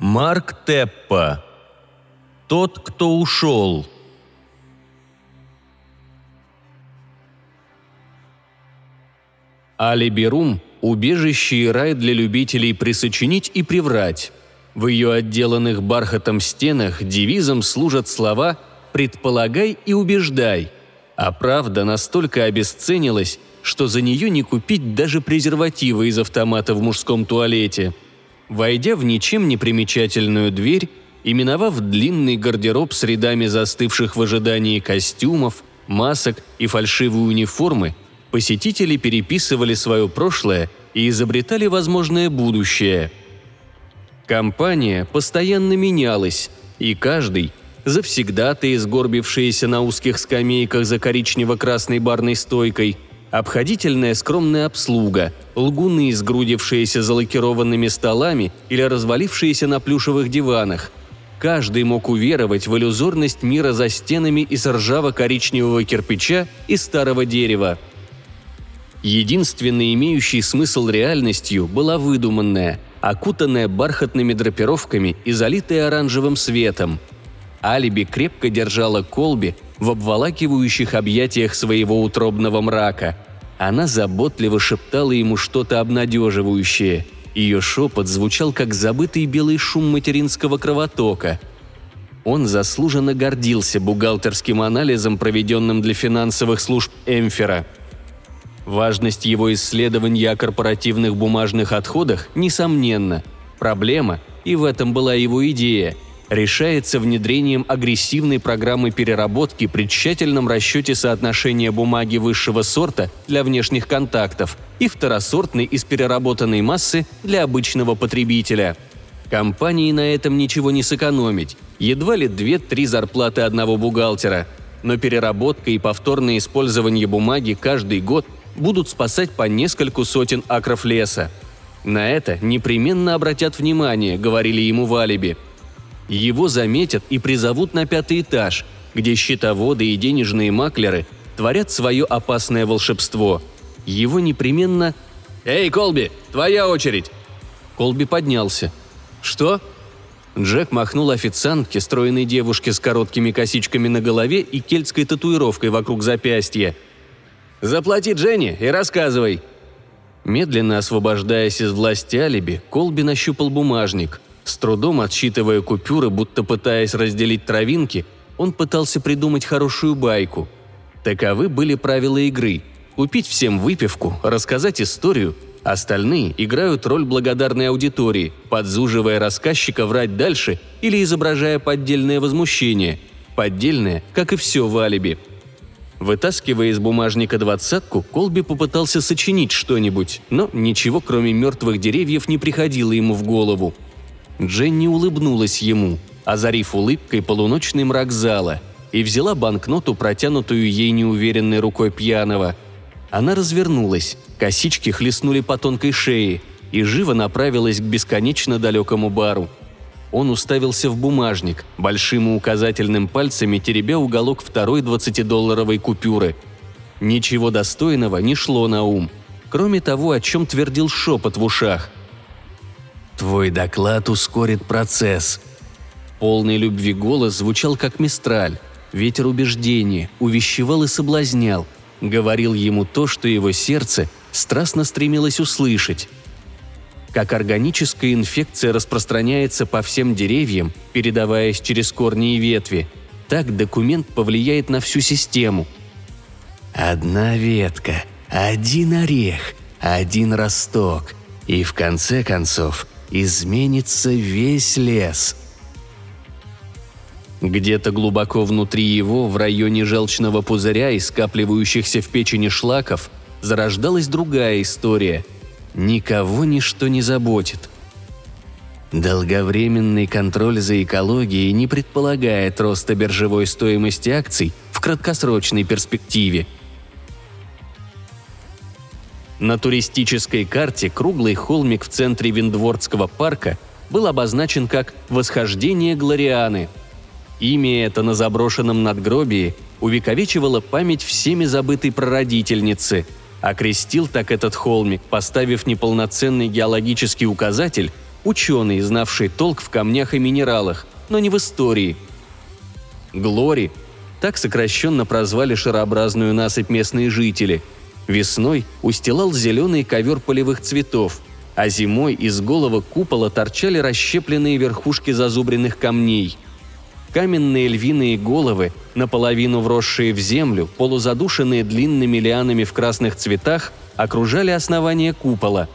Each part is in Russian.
Марк Теппа. Тот, кто ушел. Алиберум – убежище и рай для любителей присочинить и приврать. В ее отделанных бархатом стенах девизом служат слова «предполагай и убеждай», а правда настолько обесценилась, что за нее не купить даже презервативы из автомата в мужском туалете. Войдя в ничем не примечательную дверь, именовав длинный гардероб с рядами застывших в ожидании костюмов, масок и фальшивой униформы, посетители переписывали свое прошлое и изобретали возможное будущее. Компания постоянно менялась, и каждый, сгорбившиеся на узких скамейках за коричнево-красной барной стойкой, обходительная скромная обслуга, лгуны, сгрудившиеся за лакированными столами или развалившиеся на плюшевых диванах. Каждый мог уверовать в иллюзорность мира за стенами из ржаво-коричневого кирпича и старого дерева. Единственной имеющей смысл реальностью была выдуманная, окутанная бархатными драпировками и залитая оранжевым светом. Алиби крепко держала Колби в обволакивающих объятиях своего утробного мрака. Она заботливо шептала ему что-то обнадеживающее. Ее шепот звучал, как забытый белый шум материнского кровотока. Он заслуженно гордился бухгалтерским анализом, проведенным для финансовых служб Эмфера – Важность его исследования о корпоративных бумажных отходах несомненна. Проблема, и в этом была его идея, решается внедрением агрессивной программы переработки при тщательном расчете соотношения бумаги высшего сорта для внешних контактов и второсортной из переработанной массы для обычного потребителя. Компании на этом ничего не сэкономить, едва ли 2-3 зарплаты одного бухгалтера. Но переработка и повторное использование бумаги каждый год будут спасать по нескольку сотен акров леса. На это непременно обратят внимание, говорили ему в алиби. Его заметят и призовут на пятый этаж, где счетоводы и денежные маклеры творят свое опасное волшебство. Его непременно... «Эй, Колби, твоя очередь!» Колби поднялся. «Что?» Джек махнул официантке, стройной девушке с короткими косичками на голове и кельтской татуировкой вокруг запястья – Заплати Дженни и рассказывай». Медленно освобождаясь из власти алиби, Колби нащупал бумажник. С трудом отсчитывая купюры, будто пытаясь разделить травинки, он пытался придумать хорошую байку. Таковы были правила игры. Купить всем выпивку, рассказать историю, остальные играют роль благодарной аудитории, подзуживая рассказчика врать дальше или изображая поддельное возмущение. Поддельное, как и все в алиби – Вытаскивая из бумажника двадцатку, Колби попытался сочинить что-нибудь, но ничего, кроме мертвых деревьев, не приходило ему в голову. Дженни улыбнулась ему, озарив улыбкой полуночный мрак зала, и взяла банкноту, протянутую ей неуверенной рукой пьяного. Она развернулась, косички хлестнули по тонкой шее, и живо направилась к бесконечно далекому бару – он уставился в бумажник, большим и указательным пальцами теребя уголок второй двадцатидолларовой купюры. Ничего достойного не шло на ум, кроме того, о чем твердил шепот в ушах. «Твой доклад ускорит процесс». Полный любви голос звучал как мистраль. Ветер убеждения увещевал и соблазнял, говорил ему то, что его сердце страстно стремилось услышать. Как органическая инфекция распространяется по всем деревьям, передаваясь через корни и ветви, так документ повлияет на всю систему. Одна ветка, один орех, один росток, и в конце концов изменится весь лес. Где-то глубоко внутри его, в районе желчного пузыря и скапливающихся в печени шлаков, зарождалась другая история – никого ничто не заботит. Долговременный контроль за экологией не предполагает роста биржевой стоимости акций в краткосрочной перспективе. На туристической карте круглый холмик в центре Виндвордского парка был обозначен как «Восхождение Глорианы». Имя это на заброшенном надгробии увековечивало память всеми забытой прародительницы – Окрестил так этот холмик, поставив неполноценный геологический указатель ученый, знавший толк в камнях и минералах, но не в истории. Глори – так сокращенно прозвали шарообразную насыпь местные жители. Весной устилал зеленый ковер полевых цветов, а зимой из голого купола торчали расщепленные верхушки зазубренных камней – Каменные львиные головы, наполовину вросшие в землю, полузадушенные длинными лианами в красных цветах, окружали основание купола.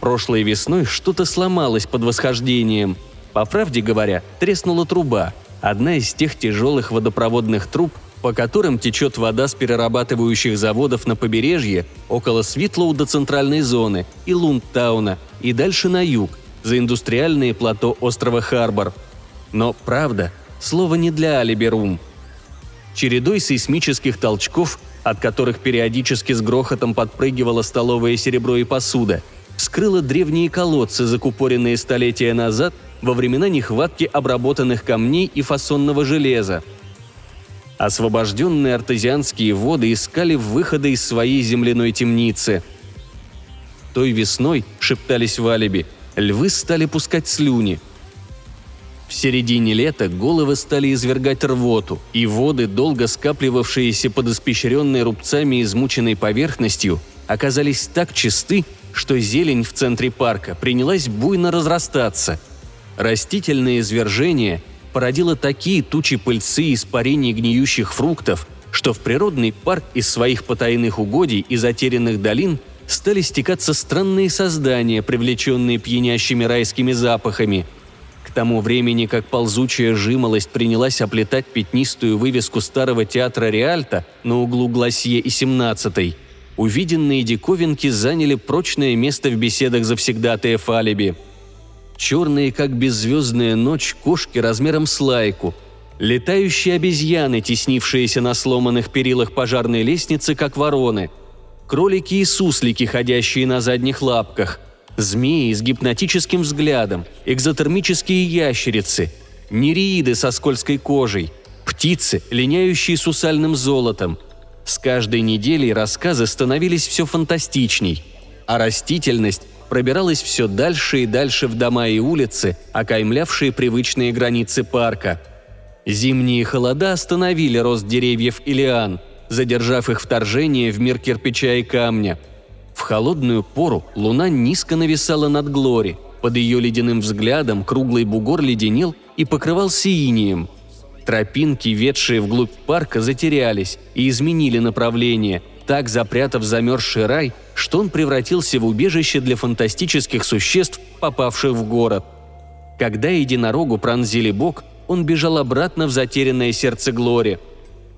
Прошлой весной что-то сломалось под восхождением. По правде говоря, треснула труба, одна из тех тяжелых водопроводных труб, по которым течет вода с перерабатывающих заводов на побережье около Свитлоу до центральной зоны и Лундтауна и дальше на юг, за индустриальные плато острова Харбор. Но правда, слово не для алиберум. Чередой сейсмических толчков, от которых периодически с грохотом подпрыгивало столовое серебро и посуда, вскрыло древние колодцы, закупоренные столетия назад во времена нехватки обработанных камней и фасонного железа. Освобожденные артезианские воды искали выхода из своей земляной темницы. Той весной, шептались в алиби, львы стали пускать слюни – в середине лета головы стали извергать рвоту, и воды, долго скапливавшиеся под испещренной рубцами измученной поверхностью, оказались так чисты, что зелень в центре парка принялась буйно разрастаться. Растительное извержение породило такие тучи пыльцы и испарений гниющих фруктов, что в природный парк из своих потайных угодий и затерянных долин стали стекаться странные создания, привлеченные пьянящими райскими запахами – к тому времени, как ползучая жимолость принялась оплетать пятнистую вывеску старого театра Реальта на углу Гласье и 17 увиденные диковинки заняли прочное место в беседах завсегдатаев алиби. Черные, как беззвездная ночь, кошки размером с лайку, летающие обезьяны, теснившиеся на сломанных перилах пожарной лестницы, как вороны, кролики и суслики, ходящие на задних лапках – Змеи с гипнотическим взглядом, экзотермические ящерицы, нереиды со скользкой кожей, птицы, линяющие сусальным золотом. С каждой неделей рассказы становились все фантастичней, а растительность пробиралась все дальше и дальше в дома и улицы, окаймлявшие привычные границы парка. Зимние холода остановили рост деревьев и лиан, задержав их вторжение в мир кирпича и камня – в холодную пору луна низко нависала над Глори. Под ее ледяным взглядом круглый бугор леденел и покрывался инием. Тропинки, ведшие вглубь парка, затерялись и изменили направление, так запрятав замерзший рай, что он превратился в убежище для фантастических существ, попавших в город. Когда единорогу пронзили бок, он бежал обратно в затерянное сердце Глори –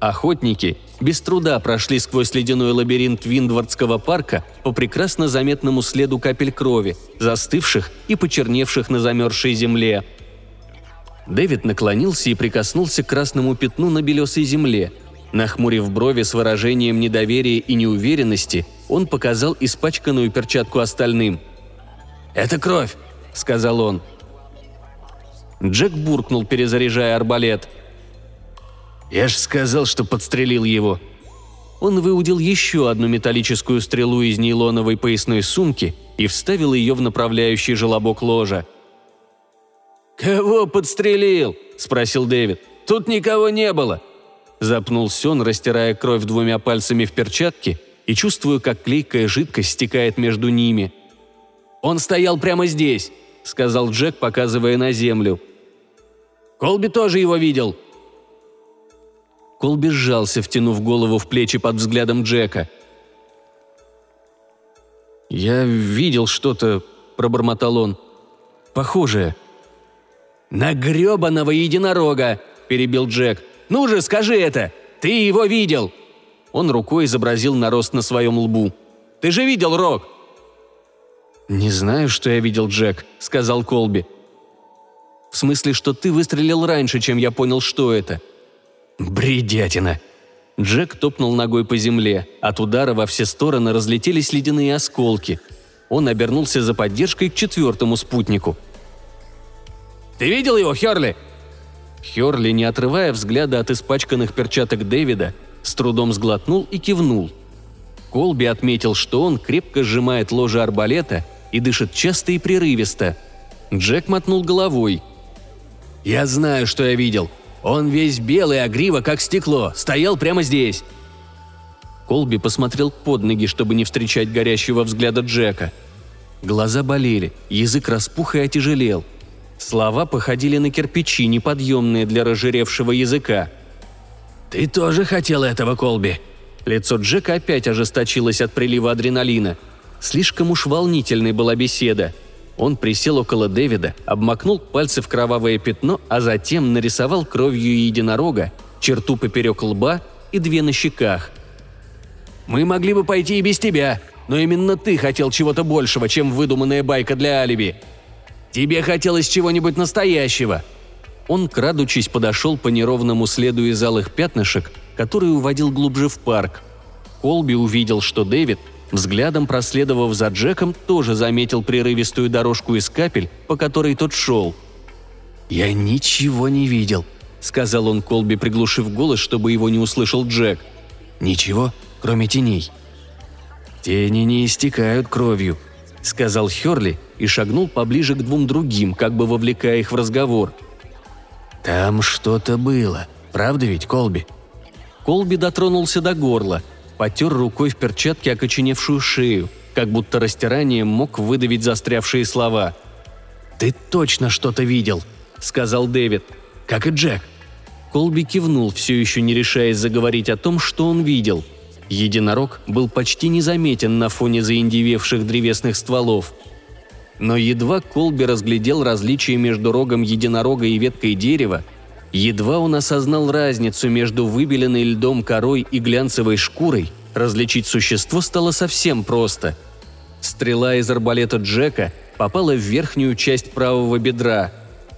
Охотники без труда прошли сквозь ледяной лабиринт Виндвардского парка по прекрасно заметному следу капель крови, застывших и почерневших на замерзшей земле. Дэвид наклонился и прикоснулся к красному пятну на белесой земле. Нахмурив брови с выражением недоверия и неуверенности, он показал испачканную перчатку остальным. «Это кровь», — сказал он. Джек буркнул, перезаряжая арбалет — «Я ж сказал, что подстрелил его». Он выудил еще одну металлическую стрелу из нейлоновой поясной сумки и вставил ее в направляющий желобок ложа. «Кого подстрелил?» – спросил Дэвид. «Тут никого не было». Запнулся он, растирая кровь двумя пальцами в перчатке и чувствую, как клейкая жидкость стекает между ними. «Он стоял прямо здесь», – сказал Джек, показывая на землю. «Колби тоже его видел», Колби сжался, втянув голову в плечи под взглядом Джека. «Я видел что-то», — пробормотал он. «Похожее». «На гребаного единорога!» – перебил Джек. «Ну же, скажи это! Ты его видел!» Он рукой изобразил нарост на своем лбу. «Ты же видел Рок!» «Не знаю, что я видел, Джек», – сказал Колби. «В смысле, что ты выстрелил раньше, чем я понял, что это. «Бредятина!» Джек топнул ногой по земле. От удара во все стороны разлетелись ледяные осколки. Он обернулся за поддержкой к четвертому спутнику. «Ты видел его, Херли?» Херли, не отрывая взгляда от испачканных перчаток Дэвида, с трудом сглотнул и кивнул. Колби отметил, что он крепко сжимает ложе арбалета и дышит часто и прерывисто. Джек мотнул головой. «Я знаю, что я видел. Он весь белый, а грива как стекло, стоял прямо здесь». Колби посмотрел под ноги, чтобы не встречать горящего взгляда Джека. Глаза болели, язык распух и отяжелел. Слова походили на кирпичи, неподъемные для разжиревшего языка. «Ты тоже хотел этого, Колби?» Лицо Джека опять ожесточилось от прилива адреналина. Слишком уж волнительной была беседа. Он присел около Дэвида, обмакнул пальцы в кровавое пятно, а затем нарисовал кровью единорога, черту поперек лба и две на щеках. «Мы могли бы пойти и без тебя, но именно ты хотел чего-то большего, чем выдуманная байка для алиби. Тебе хотелось чего-нибудь настоящего». Он, крадучись, подошел по неровному следу из алых пятнышек, который уводил глубже в парк. Колби увидел, что Дэвид Взглядом проследовав за Джеком, тоже заметил прерывистую дорожку из капель, по которой тот шел. «Я ничего не видел», — сказал он Колби, приглушив голос, чтобы его не услышал Джек. «Ничего, кроме теней». «Тени не истекают кровью», — сказал Херли и шагнул поближе к двум другим, как бы вовлекая их в разговор. «Там что-то было, правда ведь, Колби?» Колби дотронулся до горла — потер рукой в перчатке окоченевшую шею, как будто растиранием мог выдавить застрявшие слова. «Ты точно что-то видел», — сказал Дэвид, — «как и Джек». Колби кивнул, все еще не решаясь заговорить о том, что он видел. Единорог был почти незаметен на фоне заиндевевших древесных стволов. Но едва Колби разглядел различие между рогом единорога и веткой дерева, Едва он осознал разницу между выбеленной льдом корой и глянцевой шкурой, различить существо стало совсем просто. Стрела из арбалета Джека попала в верхнюю часть правого бедра.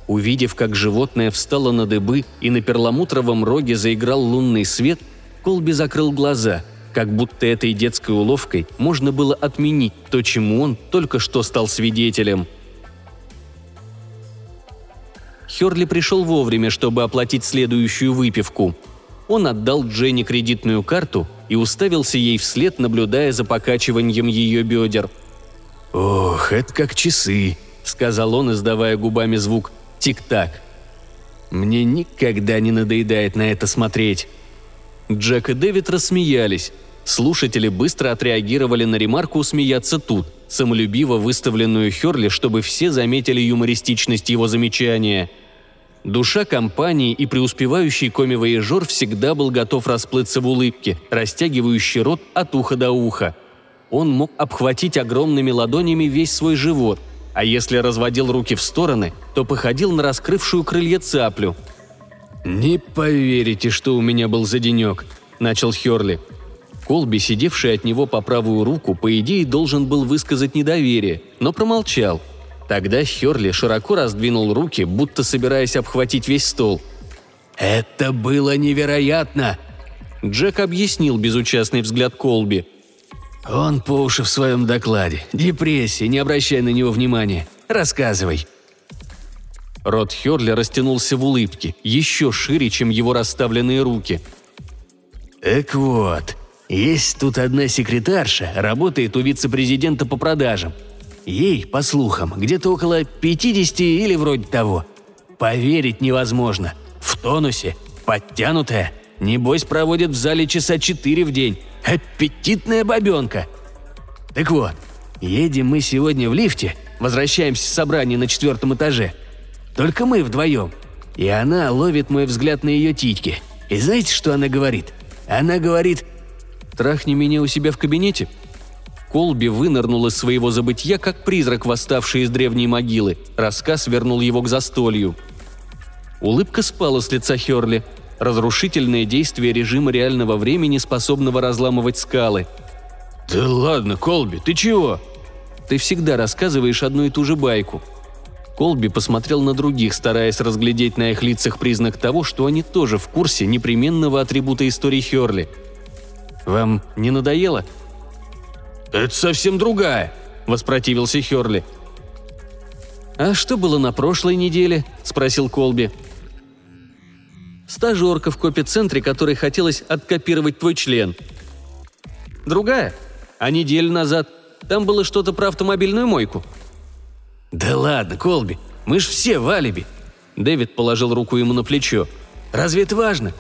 Увидев, как животное встало на дыбы и на перламутровом роге заиграл лунный свет, Колби закрыл глаза, как будто этой детской уловкой можно было отменить то, чему он только что стал свидетелем – Херли пришел вовремя, чтобы оплатить следующую выпивку. Он отдал Дженни кредитную карту и уставился ей вслед, наблюдая за покачиванием ее бедер. «Ох, это как часы», — сказал он, издавая губами звук «тик-так». «Мне никогда не надоедает на это смотреть». Джек и Дэвид рассмеялись. Слушатели быстро отреагировали на ремарку «смеяться тут», самолюбиво выставленную Херли, чтобы все заметили юмористичность его замечания — Душа компании и преуспевающий коми-воежор всегда был готов расплыться в улыбке, растягивающий рот от уха до уха. Он мог обхватить огромными ладонями весь свой живот, а если разводил руки в стороны, то походил на раскрывшую крылья цаплю. «Не поверите, что у меня был за денек», – начал Херли. Колби, сидевший от него по правую руку, по идее должен был высказать недоверие, но промолчал – Тогда Херли широко раздвинул руки, будто собираясь обхватить весь стол. «Это было невероятно!» Джек объяснил безучастный взгляд Колби. «Он по уши в своем докладе. Депрессия, не обращай на него внимания. Рассказывай». Рот Херли растянулся в улыбке, еще шире, чем его расставленные руки. «Так вот, есть тут одна секретарша, работает у вице-президента по продажам – Ей, по слухам, где-то около 50 или вроде того. Поверить невозможно. В тонусе, подтянутая. Небось, проводит в зале часа четыре в день. Аппетитная бабенка. Так вот, едем мы сегодня в лифте, возвращаемся с собрания на четвертом этаже. Только мы вдвоем. И она ловит мой взгляд на ее титьки. И знаете, что она говорит? Она говорит «Трахни меня у себя в кабинете», Колби вынырнул из своего забытья, как призрак, восставший из древней могилы. Рассказ вернул его к застолью. Улыбка спала с лица Херли. Разрушительное действие режима реального времени, способного разламывать скалы. «Да ладно, Колби, ты чего?» «Ты всегда рассказываешь одну и ту же байку», Колби посмотрел на других, стараясь разглядеть на их лицах признак того, что они тоже в курсе непременного атрибута истории Херли. «Вам не надоело?» «Это совсем другая», – воспротивился Херли. «А что было на прошлой неделе?» – спросил Колби. «Стажерка в копицентре, которой хотелось откопировать твой член». «Другая? А неделю назад? Там было что-то про автомобильную мойку?» «Да ладно, Колби, мы ж все в алиби!» Дэвид положил руку ему на плечо. «Разве это важно?»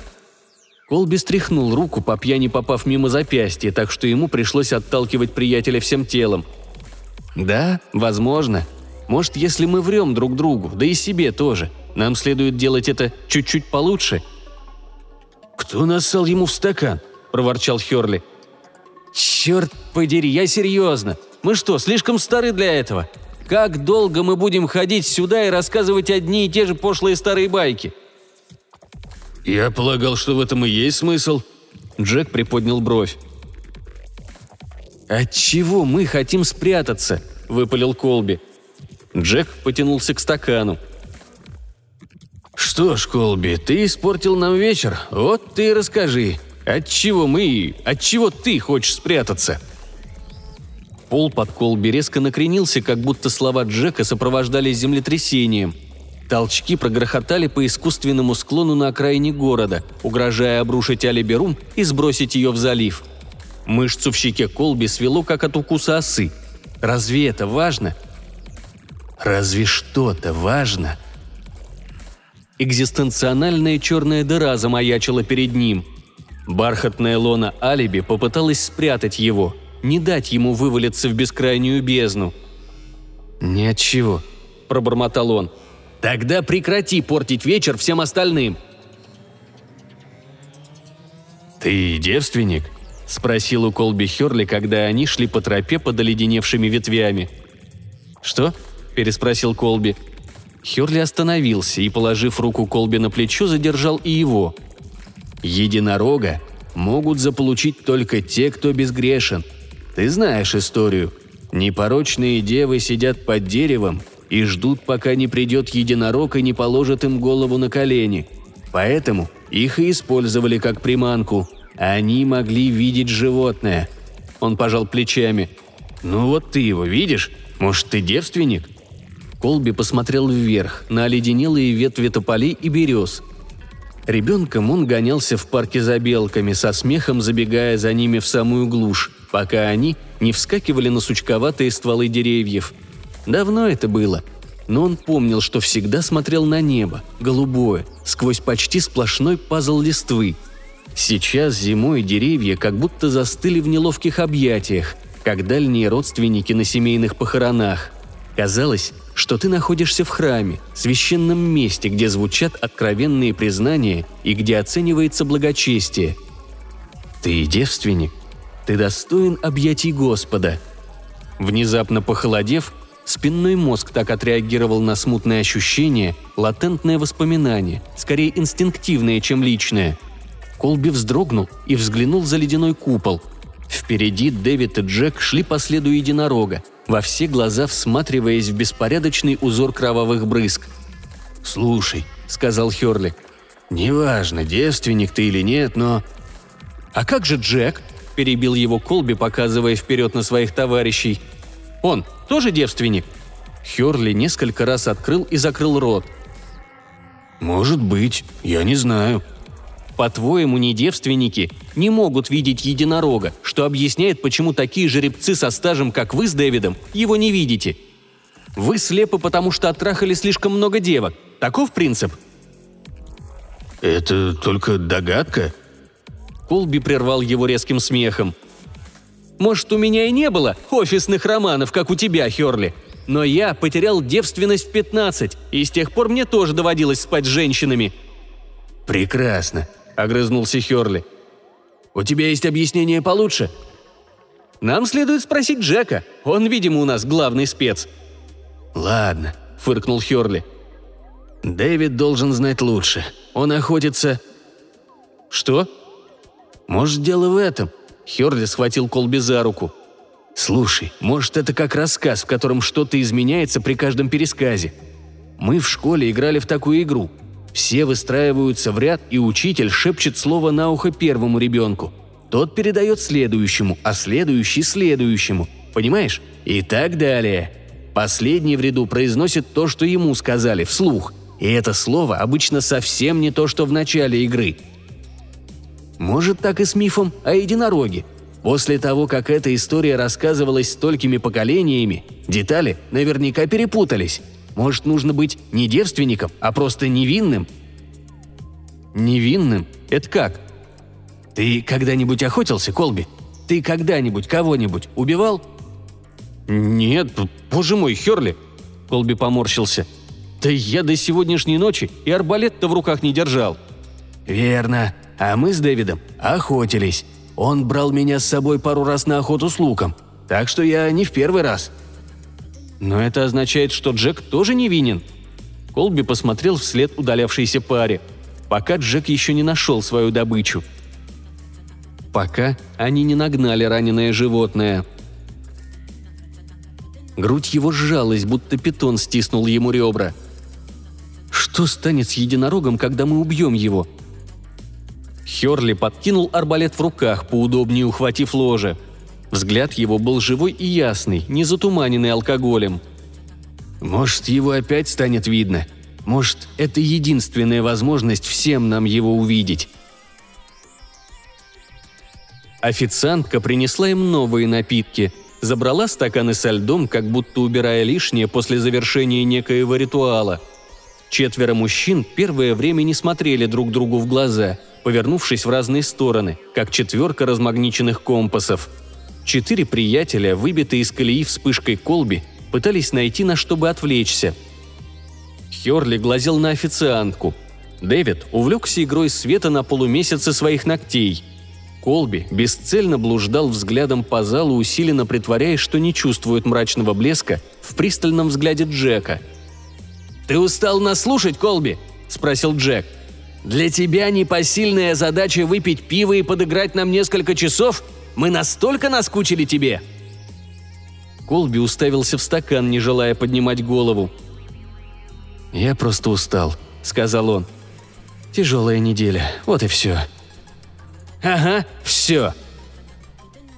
Колби стряхнул руку, по пьяни попав мимо запястья, так что ему пришлось отталкивать приятеля всем телом. «Да, возможно. Может, если мы врем друг другу, да и себе тоже, нам следует делать это чуть-чуть получше». «Кто нассал ему в стакан?» – проворчал Херли. «Черт подери, я серьезно. Мы что, слишком стары для этого? Как долго мы будем ходить сюда и рассказывать одни и те же пошлые старые байки?» «Я полагал, что в этом и есть смысл». Джек приподнял бровь. «От чего мы хотим спрятаться?» – выпалил Колби. Джек потянулся к стакану. «Что ж, Колби, ты испортил нам вечер. Вот ты и расскажи. От чего мы, от чего ты хочешь спрятаться?» Пол под Колби резко накренился, как будто слова Джека сопровождались землетрясением. Толчки прогрохотали по искусственному склону на окраине города, угрожая обрушить Алиберум и сбросить ее в залив. Мышцу в щеке Колби свело, как от укуса осы. Разве это важно? Разве что-то важно? Экзистенциональная черная дыра замаячила перед ним. Бархатная лона алиби попыталась спрятать его – не дать ему вывалиться в бескрайнюю бездну. «Ни от чего», – пробормотал он. «Тогда прекрати портить вечер всем остальным». «Ты девственник?» – спросил у Колби Херли, когда они шли по тропе под оледеневшими ветвями. «Что?» – переспросил Колби. Херли остановился и, положив руку Колби на плечо, задержал и его. «Единорога могут заполучить только те, кто безгрешен», ты знаешь историю. Непорочные девы сидят под деревом и ждут, пока не придет единорог и не положит им голову на колени. Поэтому их и использовали как приманку. Они могли видеть животное. Он пожал плечами. «Ну вот ты его видишь? Может, ты девственник?» Колби посмотрел вверх, на оледенелые ветви тополей и берез. Ребенком он гонялся в парке за белками, со смехом забегая за ними в самую глушь пока они не вскакивали на сучковатые стволы деревьев. Давно это было, но он помнил, что всегда смотрел на небо, голубое, сквозь почти сплошной пазл листвы. Сейчас зимой деревья как будто застыли в неловких объятиях, как дальние родственники на семейных похоронах. Казалось, что ты находишься в храме, священном месте, где звучат откровенные признания и где оценивается благочестие. Ты девственник – ты достоин объятий Господа». Внезапно похолодев, спинной мозг так отреагировал на смутное ощущение, латентное воспоминание, скорее инстинктивное, чем личное. Колби вздрогнул и взглянул за ледяной купол. Впереди Дэвид и Джек шли по следу единорога, во все глаза всматриваясь в беспорядочный узор кровавых брызг. «Слушай», — сказал Херли, — «неважно, девственник ты или нет, но...» «А как же Джек?» – перебил его Колби, показывая вперед на своих товарищей. «Он тоже девственник?» Херли несколько раз открыл и закрыл рот. «Может быть, я не знаю». «По-твоему, не девственники не могут видеть единорога, что объясняет, почему такие жеребцы со стажем, как вы с Дэвидом, его не видите. Вы слепы, потому что оттрахали слишком много девок. Таков принцип?» «Это только догадка?» Колби прервал его резким смехом. «Может, у меня и не было офисных романов, как у тебя, Херли, но я потерял девственность в 15, и с тех пор мне тоже доводилось спать с женщинами». «Прекрасно», — огрызнулся Херли. «У тебя есть объяснение получше?» «Нам следует спросить Джека. Он, видимо, у нас главный спец». «Ладно», — фыркнул Херли. «Дэвид должен знать лучше. Он охотится...» «Что?» Может, дело в этом?» Херли схватил Колби за руку. «Слушай, может, это как рассказ, в котором что-то изменяется при каждом пересказе. Мы в школе играли в такую игру. Все выстраиваются в ряд, и учитель шепчет слово на ухо первому ребенку. Тот передает следующему, а следующий – следующему. Понимаешь? И так далее. Последний в ряду произносит то, что ему сказали, вслух. И это слово обычно совсем не то, что в начале игры – может, так и с мифом о единороге. После того, как эта история рассказывалась столькими поколениями, детали наверняка перепутались. Может, нужно быть не девственником, а просто невинным? Невинным? Это как? Ты когда-нибудь охотился, Колби? Ты когда-нибудь кого-нибудь убивал? Нет, боже мой, Херли. Колби поморщился. Да я до сегодняшней ночи и арбалет-то в руках не держал. Верно. А мы с Дэвидом охотились. Он брал меня с собой пару раз на охоту с луком. Так что я не в первый раз. Но это означает, что Джек тоже невинен. Колби посмотрел вслед удалявшейся паре, пока Джек еще не нашел свою добычу. Пока они не нагнали раненое животное. Грудь его сжалась, будто питон стиснул ему ребра. Что станет с единорогом, когда мы убьем его? Херли подкинул арбалет в руках, поудобнее ухватив ложе. Взгляд его был живой и ясный, не затуманенный алкоголем. «Может, его опять станет видно? Может, это единственная возможность всем нам его увидеть?» Официантка принесла им новые напитки, забрала стаканы со льдом, как будто убирая лишнее после завершения некоего ритуала. Четверо мужчин первое время не смотрели друг другу в глаза – повернувшись в разные стороны, как четверка размагниченных компасов. Четыре приятеля, выбитые из колеи вспышкой колби, пытались найти на что бы отвлечься. Херли глазел на официантку. Дэвид увлекся игрой света на полумесяце своих ногтей. Колби бесцельно блуждал взглядом по залу, усиленно притворяясь, что не чувствует мрачного блеска в пристальном взгляде Джека. «Ты устал нас слушать, Колби?» – спросил Джек. Для тебя непосильная задача выпить пиво и подыграть нам несколько часов? Мы настолько наскучили тебе!» Колби уставился в стакан, не желая поднимать голову. «Я просто устал», — сказал он. «Тяжелая неделя, вот и все». «Ага, все.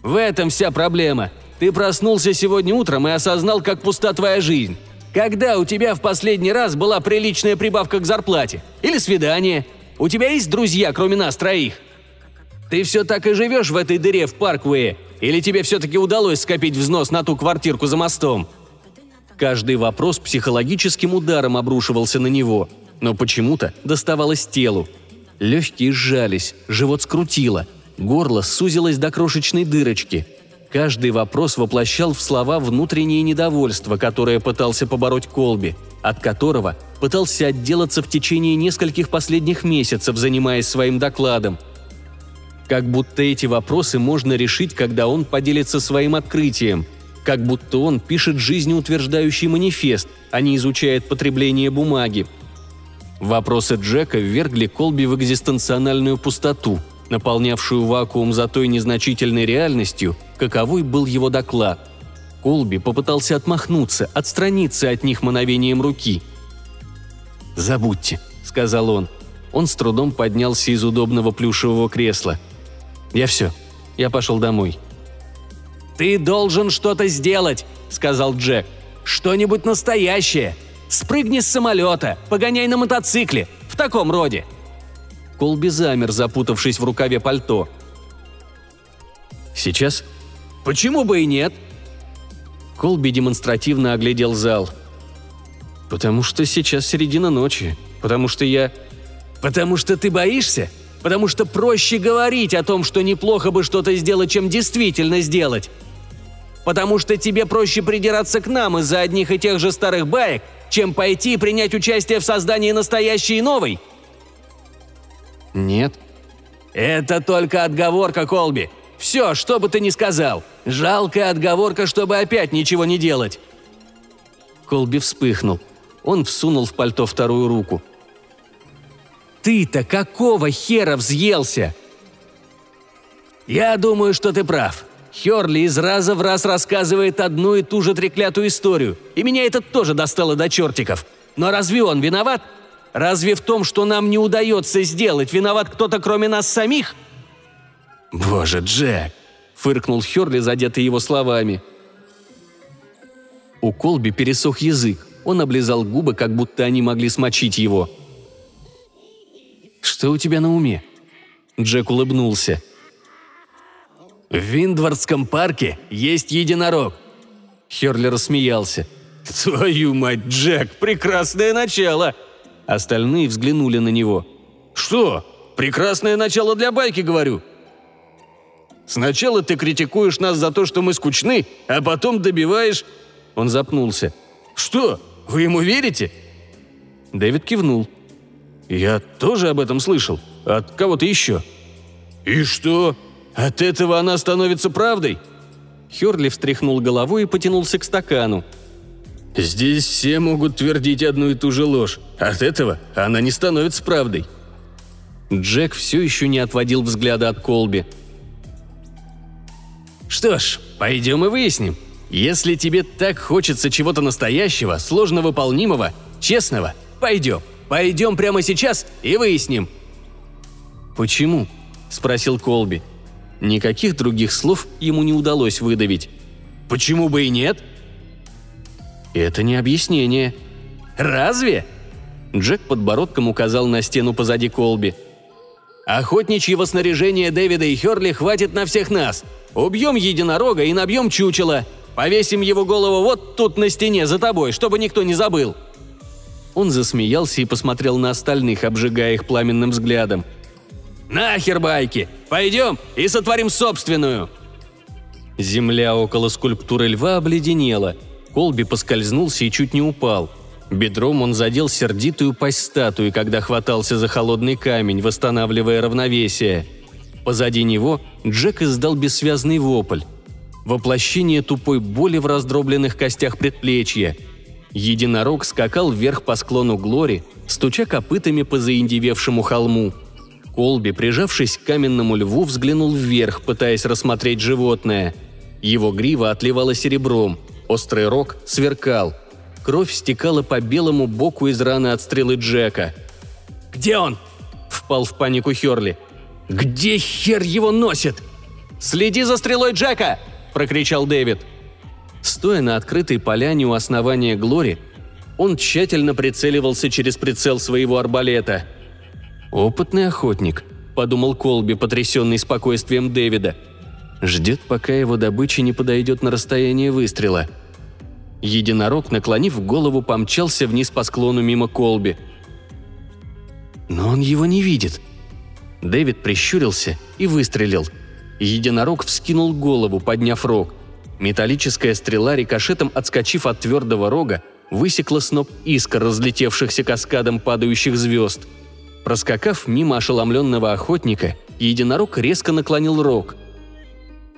В этом вся проблема. Ты проснулся сегодня утром и осознал, как пуста твоя жизнь. Когда у тебя в последний раз была приличная прибавка к зарплате? Или свидание? У тебя есть друзья, кроме нас троих? Ты все так и живешь в этой дыре в Парквее? Или тебе все-таки удалось скопить взнос на ту квартирку за мостом?» Каждый вопрос психологическим ударом обрушивался на него, но почему-то доставалось телу. Легкие сжались, живот скрутило, горло сузилось до крошечной дырочки. Каждый вопрос воплощал в слова внутреннее недовольство, которое пытался побороть Колби – от которого пытался отделаться в течение нескольких последних месяцев, занимаясь своим докладом. Как будто эти вопросы можно решить, когда он поделится своим открытием. Как будто он пишет жизнеутверждающий манифест, а не изучает потребление бумаги. Вопросы Джека ввергли Колби в экзистенциональную пустоту, наполнявшую вакуум за той незначительной реальностью, каковой был его доклад – Колби попытался отмахнуться, отстраниться от них мановением руки. «Забудьте», — сказал он. Он с трудом поднялся из удобного плюшевого кресла. «Я все. Я пошел домой». «Ты должен что-то сделать», — сказал Джек. «Что-нибудь настоящее. Спрыгни с самолета, погоняй на мотоцикле. В таком роде». Колби замер, запутавшись в рукаве пальто. «Сейчас?» «Почему бы и нет?» Колби демонстративно оглядел зал. «Потому что сейчас середина ночи. Потому что я...» «Потому что ты боишься? Потому что проще говорить о том, что неплохо бы что-то сделать, чем действительно сделать? Потому что тебе проще придираться к нам из-за одних и тех же старых баек, чем пойти и принять участие в создании настоящей и новой?» «Нет». «Это только отговорка, Колби. Все, что бы ты ни сказал. Жалкая отговорка, чтобы опять ничего не делать». Колби вспыхнул. Он всунул в пальто вторую руку. «Ты-то какого хера взъелся?» «Я думаю, что ты прав. Херли из раза в раз рассказывает одну и ту же треклятую историю, и меня это тоже достало до чертиков. Но разве он виноват? Разве в том, что нам не удается сделать, виноват кто-то кроме нас самих?» «Боже, Джек!» – фыркнул Херли, задетый его словами. У Колби пересох язык. Он облизал губы, как будто они могли смочить его. «Что у тебя на уме?» Джек улыбнулся. В Виндвардском парке есть единорог». Херли рассмеялся. «Твою мать, Джек, прекрасное начало!» Остальные взглянули на него. «Что? Прекрасное начало для байки, говорю!» «Сначала ты критикуешь нас за то, что мы скучны, а потом добиваешь...» Он запнулся. «Что? Вы ему верите?» Дэвид кивнул. «Я тоже об этом слышал. От кого-то еще». «И что? От этого она становится правдой?» Херли встряхнул головой и потянулся к стакану. «Здесь все могут твердить одну и ту же ложь. От этого она не становится правдой». Джек все еще не отводил взгляда от Колби. «Что ж, пойдем и выясним. Если тебе так хочется чего-то настоящего, сложно выполнимого, честного, пойдем. Пойдем прямо сейчас и выясним». «Почему?» – спросил Колби. Никаких других слов ему не удалось выдавить. «Почему бы и нет?» «Это не объяснение». «Разве?» Джек подбородком указал на стену позади Колби. «Охотничьего снаряжения Дэвида и Херли хватит на всех нас. Убьем единорога и набьем чучело. Повесим его голову вот тут на стене за тобой, чтобы никто не забыл». Он засмеялся и посмотрел на остальных, обжигая их пламенным взглядом. «Нахер байки! Пойдем и сотворим собственную!» Земля около скульптуры льва обледенела. Колби поскользнулся и чуть не упал. Бедром он задел сердитую пасть статуи, когда хватался за холодный камень, восстанавливая равновесие. Позади него Джек издал бессвязный вопль. Воплощение тупой боли в раздробленных костях предплечья. Единорог скакал вверх по склону Глори, стуча копытами по заиндевевшему холму – Колби, прижавшись к каменному льву, взглянул вверх, пытаясь рассмотреть животное. Его грива отливала серебром, острый рог сверкал. Кровь стекала по белому боку из раны от стрелы Джека. «Где он?» – впал в панику Херли. «Где хер его носит?» «Следи за стрелой Джека!» – прокричал Дэвид. Стоя на открытой поляне у основания Глори, он тщательно прицеливался через прицел своего арбалета – «Опытный охотник», – подумал Колби, потрясенный спокойствием Дэвида. Ждет, пока его добыча не подойдет на расстояние выстрела. Единорог, наклонив голову, помчался вниз по склону мимо Колби. Но он его не видит. Дэвид прищурился и выстрелил. Единорог вскинул голову, подняв рог. Металлическая стрела, рикошетом отскочив от твердого рога, высекла сноп искр, разлетевшихся каскадом падающих звезд – Проскакав мимо ошеломленного охотника, единорог резко наклонил рог.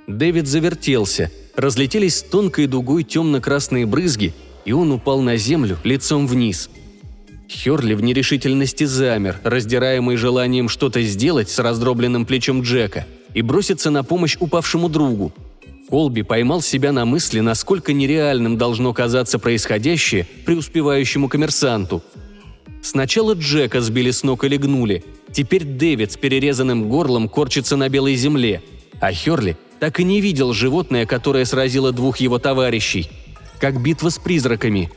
Дэвид завертелся, разлетелись тонкой дугой темно-красные брызги, и он упал на землю лицом вниз. Херли в нерешительности замер, раздираемый желанием что-то сделать с раздробленным плечом Джека и броситься на помощь упавшему другу. Колби поймал себя на мысли, насколько нереальным должно казаться происходящее преуспевающему коммерсанту – Сначала Джека сбили с ног и легнули. Теперь Дэвид с перерезанным горлом корчится на белой земле. А Херли так и не видел животное, которое сразило двух его товарищей. Как битва с призраками.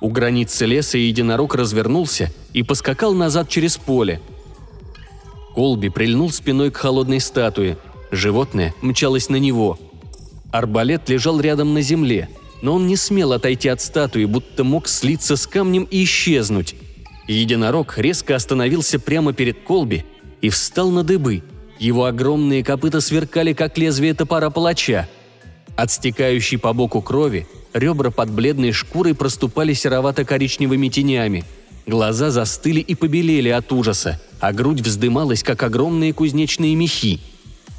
У границы леса единорог развернулся и поскакал назад через поле. Колби прильнул спиной к холодной статуе. Животное мчалось на него. Арбалет лежал рядом на земле, но он не смел отойти от статуи, будто мог слиться с камнем и исчезнуть. Единорог резко остановился прямо перед Колби и встал на дыбы. Его огромные копыта сверкали, как лезвие топора палача. От стекающей по боку крови ребра под бледной шкурой проступали серовато-коричневыми тенями. Глаза застыли и побелели от ужаса, а грудь вздымалась, как огромные кузнечные мехи.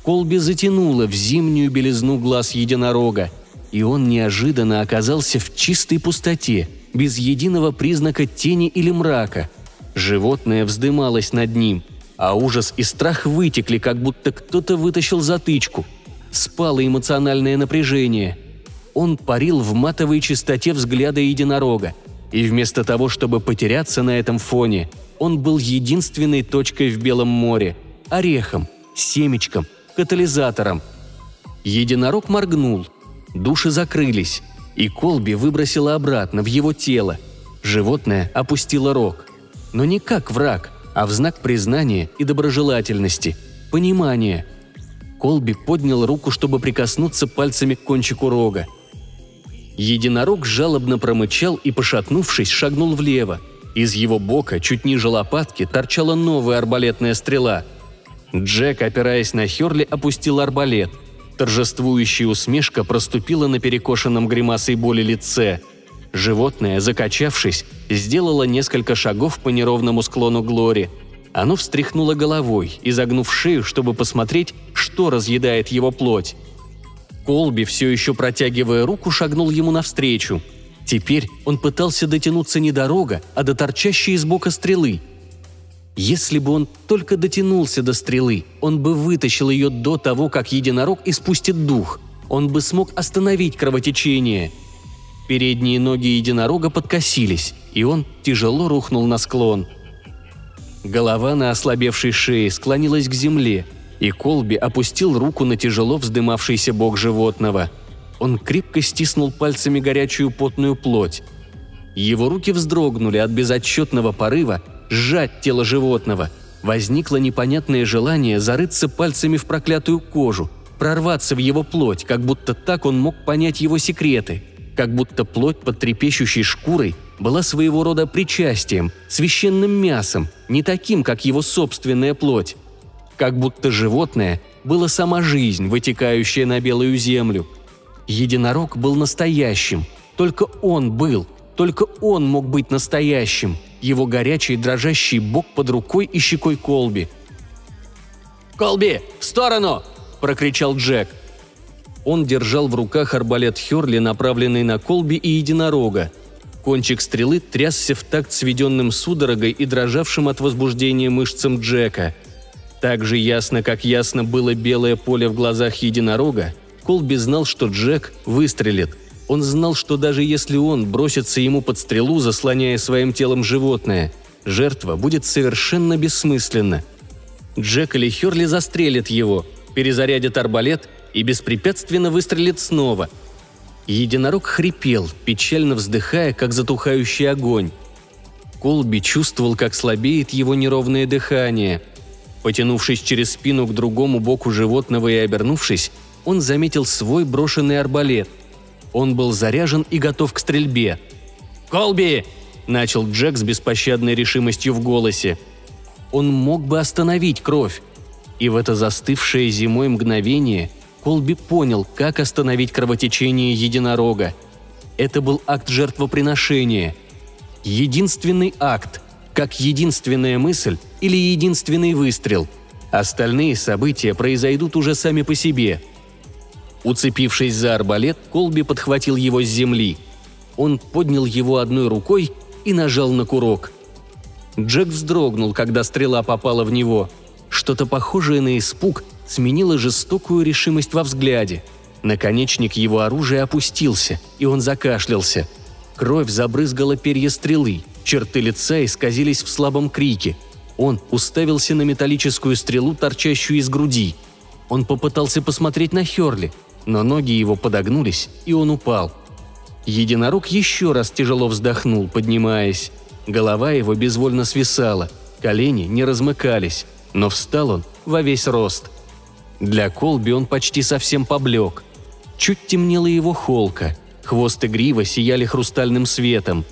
Колби затянула в зимнюю белизну глаз единорога, и он неожиданно оказался в чистой пустоте – без единого признака тени или мрака. Животное вздымалось над ним, а ужас и страх вытекли, как будто кто-то вытащил затычку. Спало эмоциональное напряжение. Он парил в матовой чистоте взгляда единорога, и вместо того, чтобы потеряться на этом фоне, он был единственной точкой в Белом море – орехом, семечком, катализатором. Единорог моргнул, души закрылись, и Колби выбросила обратно в его тело. Животное опустило рог. Но не как враг, а в знак признания и доброжелательности, понимания. Колби поднял руку, чтобы прикоснуться пальцами к кончику рога. Единорог жалобно промычал и, пошатнувшись, шагнул влево. Из его бока, чуть ниже лопатки, торчала новая арбалетная стрела. Джек, опираясь на Херли, опустил арбалет. Торжествующая усмешка проступила на перекошенном гримасой боли лице. Животное, закачавшись, сделало несколько шагов по неровному склону Глори – оно встряхнуло головой, изогнув шею, чтобы посмотреть, что разъедает его плоть. Колби, все еще протягивая руку, шагнул ему навстречу. Теперь он пытался дотянуться не до рога, а до торчащей из бока стрелы. Если бы он только дотянулся до стрелы, он бы вытащил ее до того, как единорог испустит дух. Он бы смог остановить кровотечение. Передние ноги единорога подкосились, и он тяжело рухнул на склон – Голова на ослабевшей шее склонилась к земле, и Колби опустил руку на тяжело вздымавшийся бок животного. Он крепко стиснул пальцами горячую потную плоть. Его руки вздрогнули от безотчетного порыва сжать тело животного. Возникло непонятное желание зарыться пальцами в проклятую кожу, прорваться в его плоть, как будто так он мог понять его секреты, как будто плоть под трепещущей шкурой была своего рода причастием, священным мясом, не таким, как его собственная плоть. Как будто животное было сама жизнь, вытекающая на белую землю. Единорог был настоящим, только он был, только он мог быть настоящим, его горячий дрожащий бок под рукой и щекой Колби. «Колби, в сторону!» – прокричал Джек. Он держал в руках арбалет Херли, направленный на Колби и единорога – Кончик стрелы трясся в такт сведенным судорогой и дрожавшим от возбуждения мышцам Джека. Так же ясно, как ясно было белое поле в глазах единорога, Колби знал, что Джек выстрелит. Он знал, что даже если он бросится ему под стрелу, заслоняя своим телом животное, жертва будет совершенно бессмысленна. Джек или Херли застрелит его, перезарядит арбалет и беспрепятственно выстрелит снова – Единорог хрипел, печально вздыхая, как затухающий огонь. Колби чувствовал, как слабеет его неровное дыхание. Потянувшись через спину к другому боку животного и обернувшись, он заметил свой брошенный арбалет. Он был заряжен и готов к стрельбе. «Колби!» – начал Джек с беспощадной решимостью в голосе. Он мог бы остановить кровь. И в это застывшее зимой мгновение – Колби понял, как остановить кровотечение единорога. Это был акт жертвоприношения. Единственный акт, как единственная мысль или единственный выстрел. Остальные события произойдут уже сами по себе. Уцепившись за арбалет, Колби подхватил его с земли. Он поднял его одной рукой и нажал на курок. Джек вздрогнул, когда стрела попала в него. Что-то похожее на испуг сменила жестокую решимость во взгляде. Наконечник его оружия опустился, и он закашлялся. Кровь забрызгала перья стрелы, черты лица исказились в слабом крике. Он уставился на металлическую стрелу, торчащую из груди. Он попытался посмотреть на Херли, но ноги его подогнулись, и он упал. Единорог еще раз тяжело вздохнул, поднимаясь. Голова его безвольно свисала, колени не размыкались, но встал он во весь рост – для Колби он почти совсем поблек. Чуть темнела его холка, хвост и грива сияли хрустальным светом.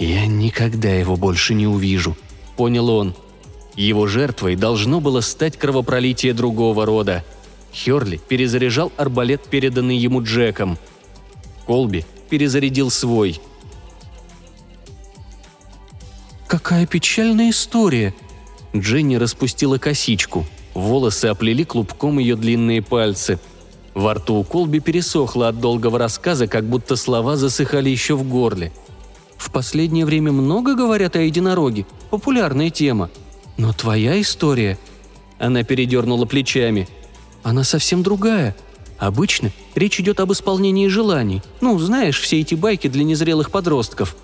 «Я никогда его больше не увижу», — понял он. Его жертвой должно было стать кровопролитие другого рода. Херли перезаряжал арбалет, переданный ему Джеком. Колби перезарядил свой. «Какая печальная история!» Дженни распустила косичку — Волосы оплели клубком ее длинные пальцы. Во рту у Колби пересохло от долгого рассказа, как будто слова засыхали еще в горле. «В последнее время много говорят о единороге. Популярная тема. Но твоя история...» Она передернула плечами. «Она совсем другая. Обычно речь идет об исполнении желаний. Ну, знаешь, все эти байки для незрелых подростков».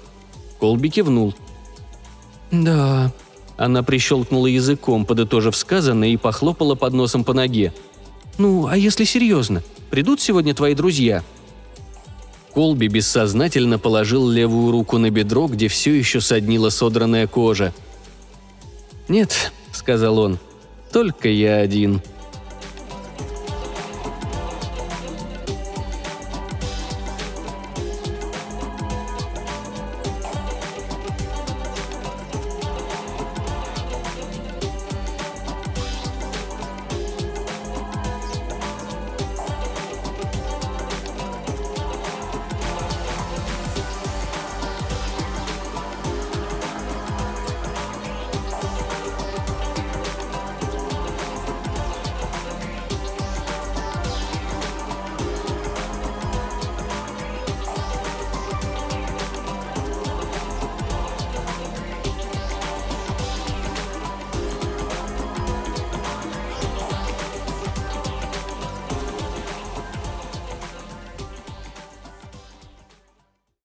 Колби кивнул. «Да, она прищелкнула языком, подытожив сказанное, и похлопала под носом по ноге. «Ну, а если серьезно? Придут сегодня твои друзья?» Колби бессознательно положил левую руку на бедро, где все еще соднила содранная кожа. «Нет», — сказал он, — «только я один».